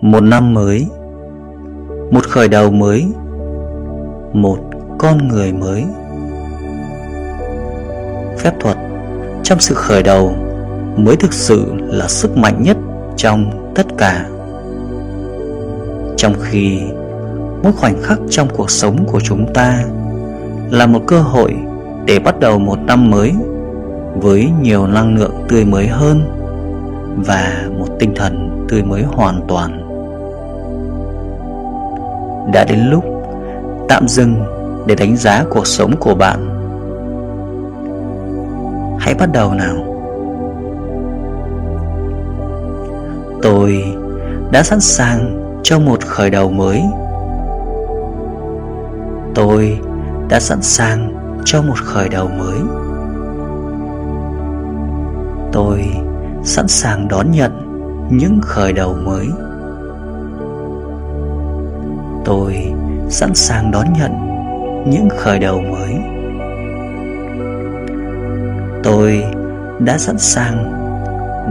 một năm mới, một khởi đầu mới, một con người mới. Phép thuật trong sự khởi đầu mới thực sự là sức mạnh nhất trong tất cả. Trong khi mỗi khoảnh khắc trong cuộc sống của chúng ta là một cơ hội để bắt đầu một năm mới với nhiều năng lượng tươi mới hơn và một tinh thần tươi mới hoàn toàn đã đến lúc tạm dừng để đánh giá cuộc sống của bạn. Hãy bắt đầu nào. Tôi đã sẵn sàng cho một khởi đầu mới. Tôi đã sẵn sàng cho một khởi đầu mới. Tôi sẵn sàng đón nhận những khởi đầu mới tôi sẵn sàng đón nhận những khởi đầu mới. Tôi đã sẵn sàng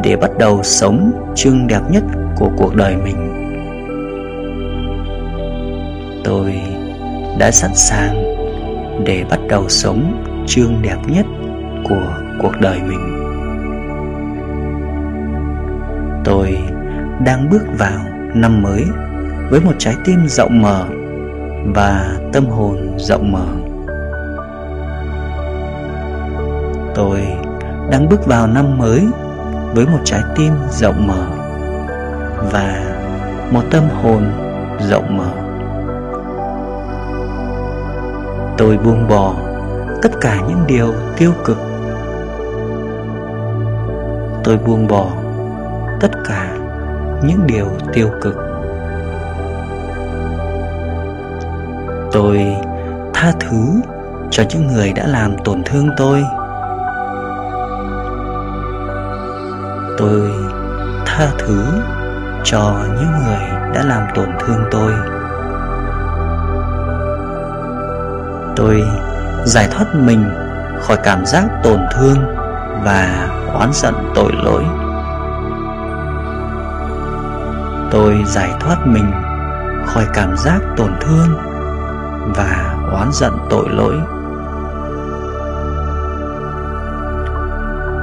để bắt đầu sống chương đẹp nhất của cuộc đời mình. Tôi đã sẵn sàng để bắt đầu sống chương đẹp nhất của cuộc đời mình. Tôi đang bước vào năm mới với một trái tim rộng mở và tâm hồn rộng mở. Tôi đang bước vào năm mới với một trái tim rộng mở và một tâm hồn rộng mở. Tôi buông bỏ tất cả những điều tiêu cực. Tôi buông bỏ tất cả những điều tiêu cực. Tôi tha thứ cho những người đã làm tổn thương tôi. Tôi tha thứ cho những người đã làm tổn thương tôi. Tôi giải thoát mình khỏi cảm giác tổn thương và oán giận tội lỗi. Tôi giải thoát mình khỏi cảm giác tổn thương và oán giận tội lỗi.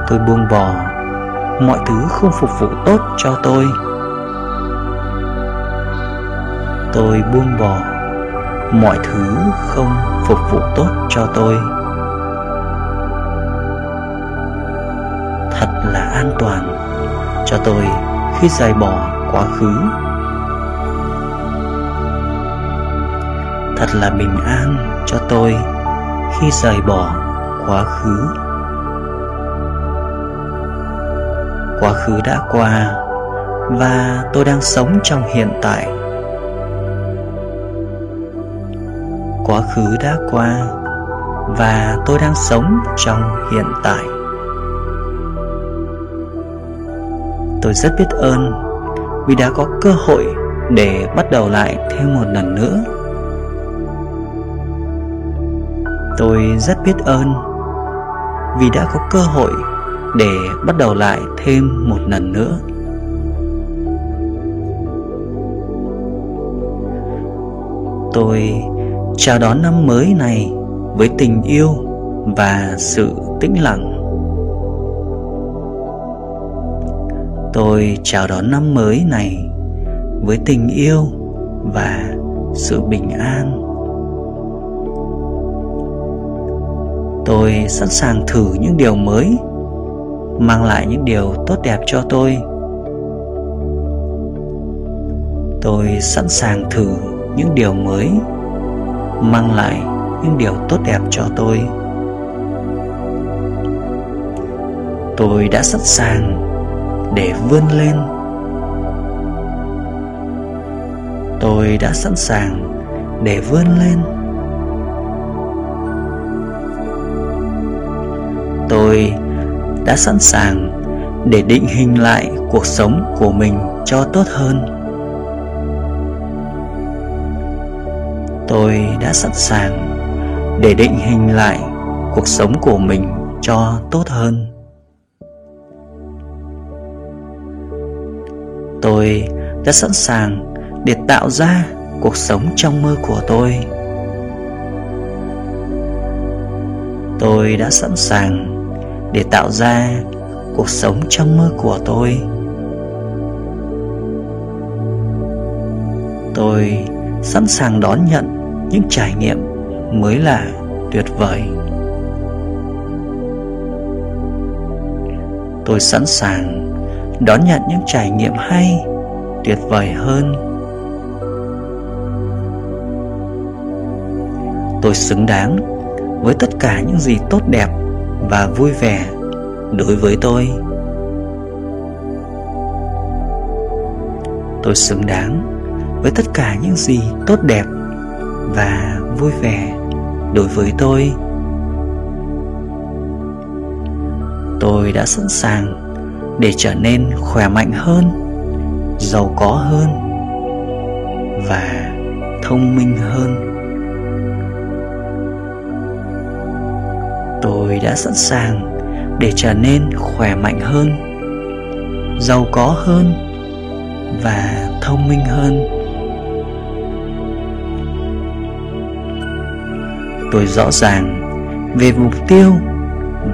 Tôi buông bỏ mọi thứ không phục vụ tốt cho tôi. Tôi buông bỏ mọi thứ không phục vụ tốt cho tôi. Thật là an toàn cho tôi khi giải bỏ quá khứ. Thật là bình an cho tôi khi rời bỏ quá khứ. Quá khứ đã qua và tôi đang sống trong hiện tại. Quá khứ đã qua và tôi đang sống trong hiện tại. Tôi rất biết ơn vì đã có cơ hội để bắt đầu lại thêm một lần nữa. Tôi rất biết ơn vì đã có cơ hội để bắt đầu lại thêm một lần nữa. Tôi chào đón năm mới này với tình yêu và sự tĩnh lặng. Tôi chào đón năm mới này với tình yêu và sự bình an. Tôi sẵn sàng thử những điều mới, mang lại những điều tốt đẹp cho tôi. Tôi sẵn sàng thử những điều mới, mang lại những điều tốt đẹp cho tôi. Tôi đã sẵn sàng để vươn lên. Tôi đã sẵn sàng để vươn lên. Người đã sẵn sàng để định hình lại cuộc sống của mình cho tốt hơn. Tôi đã sẵn sàng để định hình lại cuộc sống của mình cho tốt hơn. Tôi đã sẵn sàng để tạo ra cuộc sống trong mơ của tôi. Tôi đã sẵn sàng để tạo ra cuộc sống trong mơ của tôi. Tôi sẵn sàng đón nhận những trải nghiệm mới lạ, tuyệt vời. Tôi sẵn sàng đón nhận những trải nghiệm hay, tuyệt vời hơn. Tôi xứng đáng với tất cả những gì tốt đẹp và vui vẻ đối với tôi. Tôi xứng đáng với tất cả những gì tốt đẹp và vui vẻ đối với tôi. Tôi đã sẵn sàng để trở nên khỏe mạnh hơn, giàu có hơn và thông minh hơn. Tôi đã sẵn sàng để trở nên khỏe mạnh hơn, giàu có hơn và thông minh hơn. Tôi rõ ràng về mục tiêu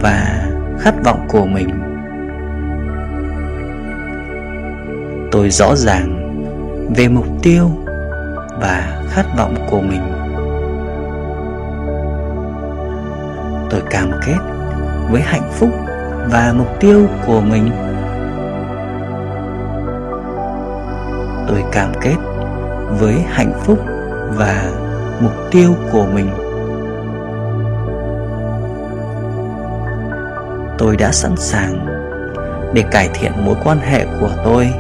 và khát vọng của mình. Tôi rõ ràng về mục tiêu và khát vọng của mình. Cảm cam kết với hạnh phúc và mục tiêu của mình. Tôi cam kết với hạnh phúc và mục tiêu của mình. Tôi đã sẵn sàng để cải thiện mối quan hệ của tôi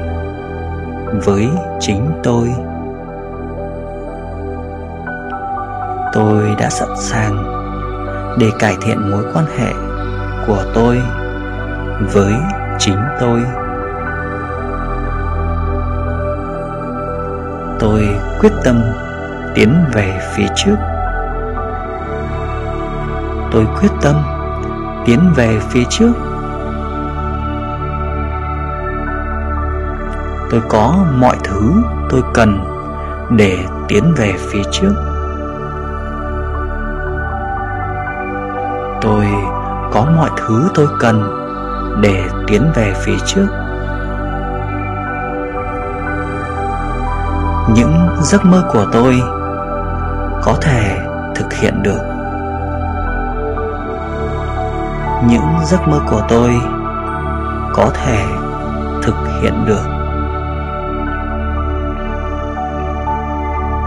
với chính tôi. Tôi đã sẵn sàng để cải thiện mối quan hệ của tôi với chính tôi. Tôi quyết tâm tiến về phía trước. Tôi quyết tâm tiến về phía trước. Tôi có mọi thứ tôi cần để tiến về phía trước. Tôi có mọi thứ tôi cần để tiến về phía trước. Những giấc mơ của tôi có thể thực hiện được. Những giấc mơ của tôi có thể thực hiện được.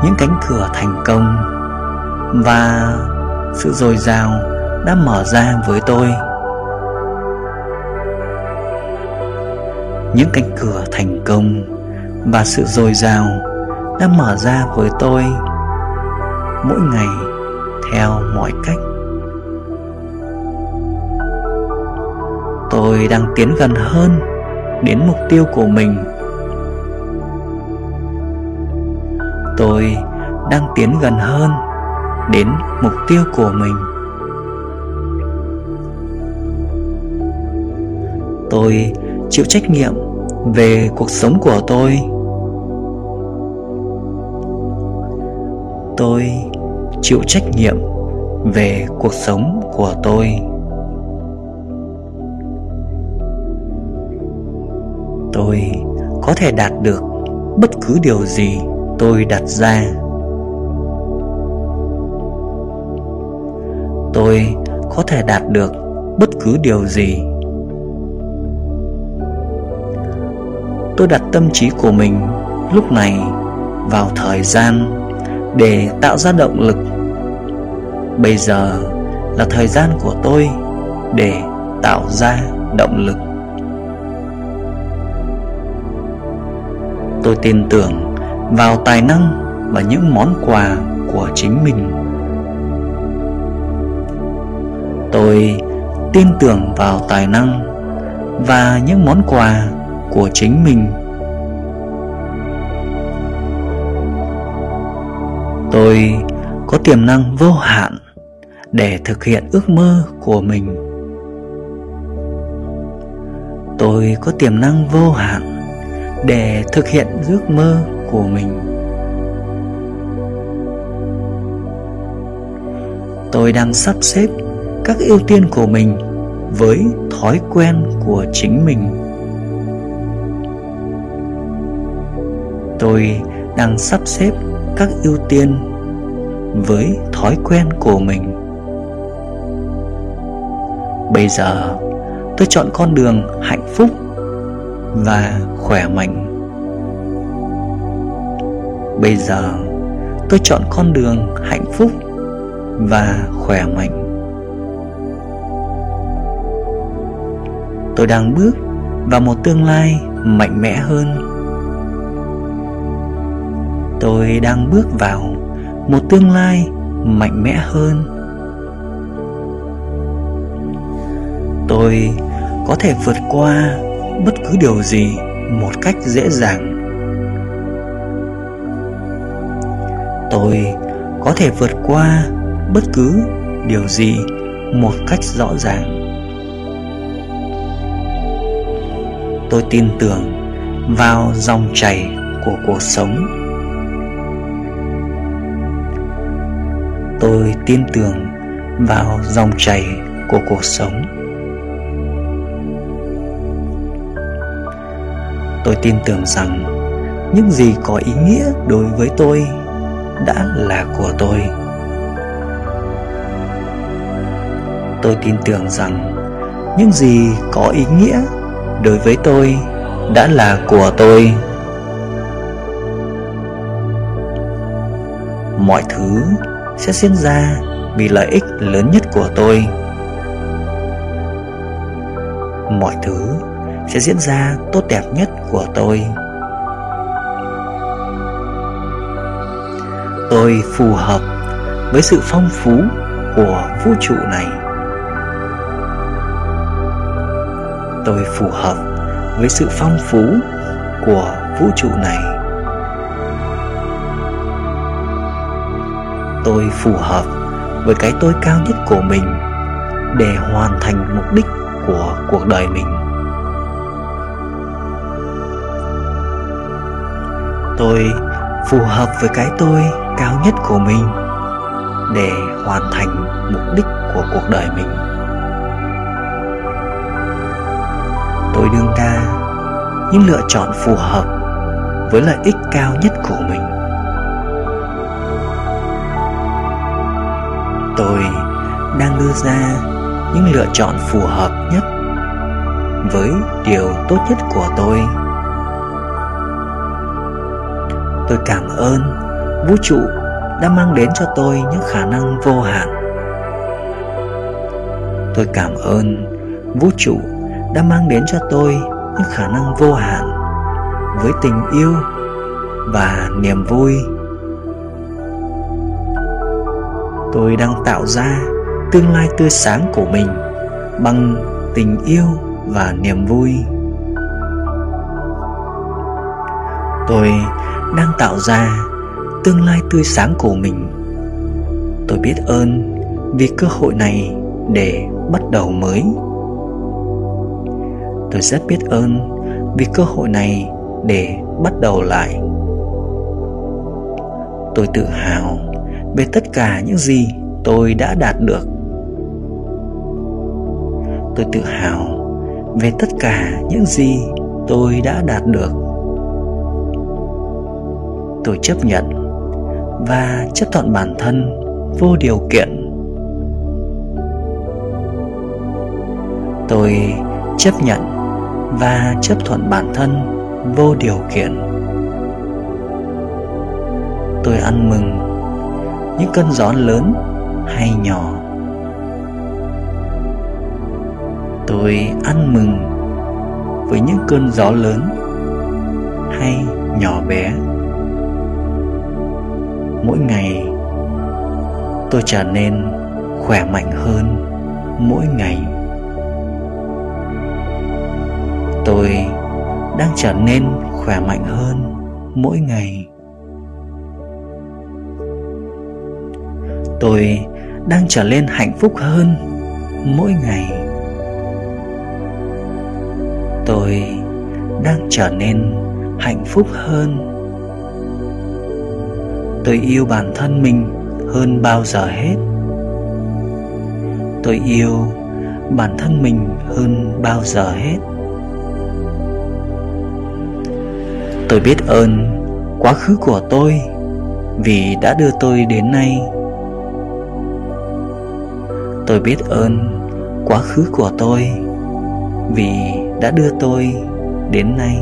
Những cánh cửa thành công và sự dồi dào đã mở ra với tôi. Những cánh cửa thành công và sự dồi dào đã mở ra với tôi mỗi ngày theo mọi cách. Tôi đang tiến gần hơn đến mục tiêu của mình. Tôi đang tiến gần hơn đến mục tiêu của mình. Tôi chịu trách nhiệm về cuộc sống của tôi. Tôi chịu trách nhiệm về cuộc sống của tôi. Tôi có thể đạt được bất cứ điều gì tôi đặt ra. Tôi có thể đạt được bất cứ điều gì tôi đặt tâm trí của mình lúc này vào thời gian để tạo ra động lực. Bây giờ là thời gian của tôi để tạo ra động lực. Tôi tin tưởng vào tài năng và những món quà của chính mình. Tôi tin tưởng vào tài năng và những món quà của chính mình. Tôi có tiềm năng vô hạn để thực hiện ước mơ của mình. Tôi có tiềm năng vô hạn để thực hiện ước mơ của mình. Tôi đang sắp xếp các ưu tiên của mình với thói quen của chính mình. Tôi đang sắp xếp các ưu tiên với thói quen của mình. Bây giờ, tôi chọn con đường hạnh phúc và khỏe mạnh. Bây giờ, tôi chọn con đường hạnh phúc và khỏe mạnh. Tôi đang bước vào một tương lai mạnh mẽ hơn tôi đang bước vào một tương lai mạnh mẽ hơn. Tôi có thể vượt qua bất cứ điều gì một cách dễ dàng. Tôi có thể vượt qua bất cứ điều gì một cách rõ ràng. Tôi tin tưởng vào dòng chảy của cuộc sống. Tôi tin tưởng vào dòng chảy của cuộc sống. Tôi tin tưởng rằng những gì có ý nghĩa đối với tôi đã là của tôi. Tôi tin tưởng rằng những gì có ý nghĩa đối với tôi đã là của tôi. Mọi thứ sẽ diễn ra vì lợi ích lớn nhất của tôi. Mọi thứ sẽ diễn ra tốt đẹp nhất của tôi. Tôi phù hợp với sự phong phú của vũ trụ này. Tôi phù hợp với sự phong phú của vũ trụ này. Tôi phù hợp với cái tôi cao nhất của mình để hoàn thành mục đích của cuộc đời mình. Tôi phù hợp với cái tôi cao nhất của mình để hoàn thành mục đích của cuộc đời mình. Tôi đương ra những lựa chọn phù hợp với lợi ích cao nhất của mình. Tôi đang đưa ra những lựa chọn phù hợp nhất với điều tốt nhất của tôi. Tôi cảm ơn vũ trụ đã mang đến cho tôi những khả năng vô hạn. Tôi cảm ơn vũ trụ đã mang đến cho tôi những khả năng vô hạn với tình yêu và niềm vui. Tôi đang tạo ra tương lai tươi sáng của mình bằng tình yêu và niềm vui. Tôi đang tạo ra tương lai tươi sáng của mình. Tôi biết ơn vì cơ hội này để bắt đầu mới. Tôi rất biết ơn vì cơ hội này để bắt đầu lại. Tôi tự hào về tất cả những gì tôi đã đạt được. Tôi tự hào về tất cả những gì tôi đã đạt được. Tôi chấp nhận và chấp thuận bản thân vô điều kiện. Tôi chấp nhận và chấp thuận bản thân vô điều kiện. Tôi ăn mừng những cơn gió lớn hay nhỏ. Tôi ăn mừng với những cơn gió lớn hay nhỏ bé. Mỗi ngày, tôi trở nên khỏe mạnh hơn mỗi ngày. Tôi đang trở nên khỏe mạnh hơn mỗi ngày. Tôi đang trở nên hạnh phúc hơn mỗi ngày. Tôi đang trở nên hạnh phúc hơn. Tôi yêu bản thân mình hơn bao giờ hết. Tôi yêu bản thân mình hơn bao giờ hết. Tôi biết ơn quá khứ của tôi vì đã đưa tôi đến nay tôi biết ơn quá khứ của tôi vì đã đưa tôi đến nay.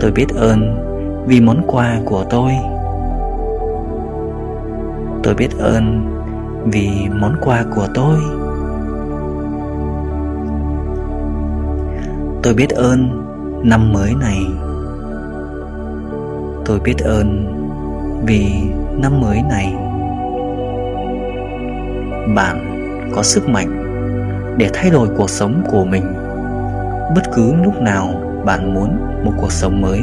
Tôi biết ơn vì món quà của tôi. Tôi biết ơn vì món quà của tôi. Tôi biết ơn năm mới này. Tôi biết ơn vì năm mới này bạn có sức mạnh để thay đổi cuộc sống của mình. Bất cứ lúc nào bạn muốn một cuộc sống mới,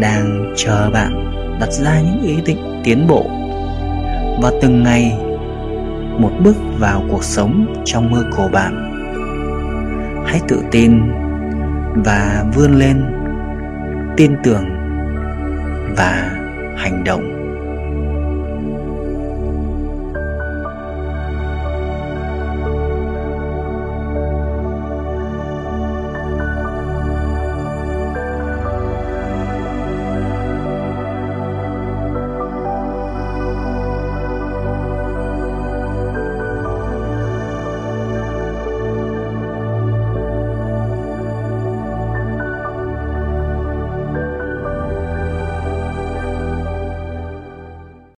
đang chờ bạn đặt ra những ý định tiến bộ. Và từng ngày, một bước vào cuộc sống trong mơ của bạn. Hãy tự tin và vươn lên tin tưởng và hành động.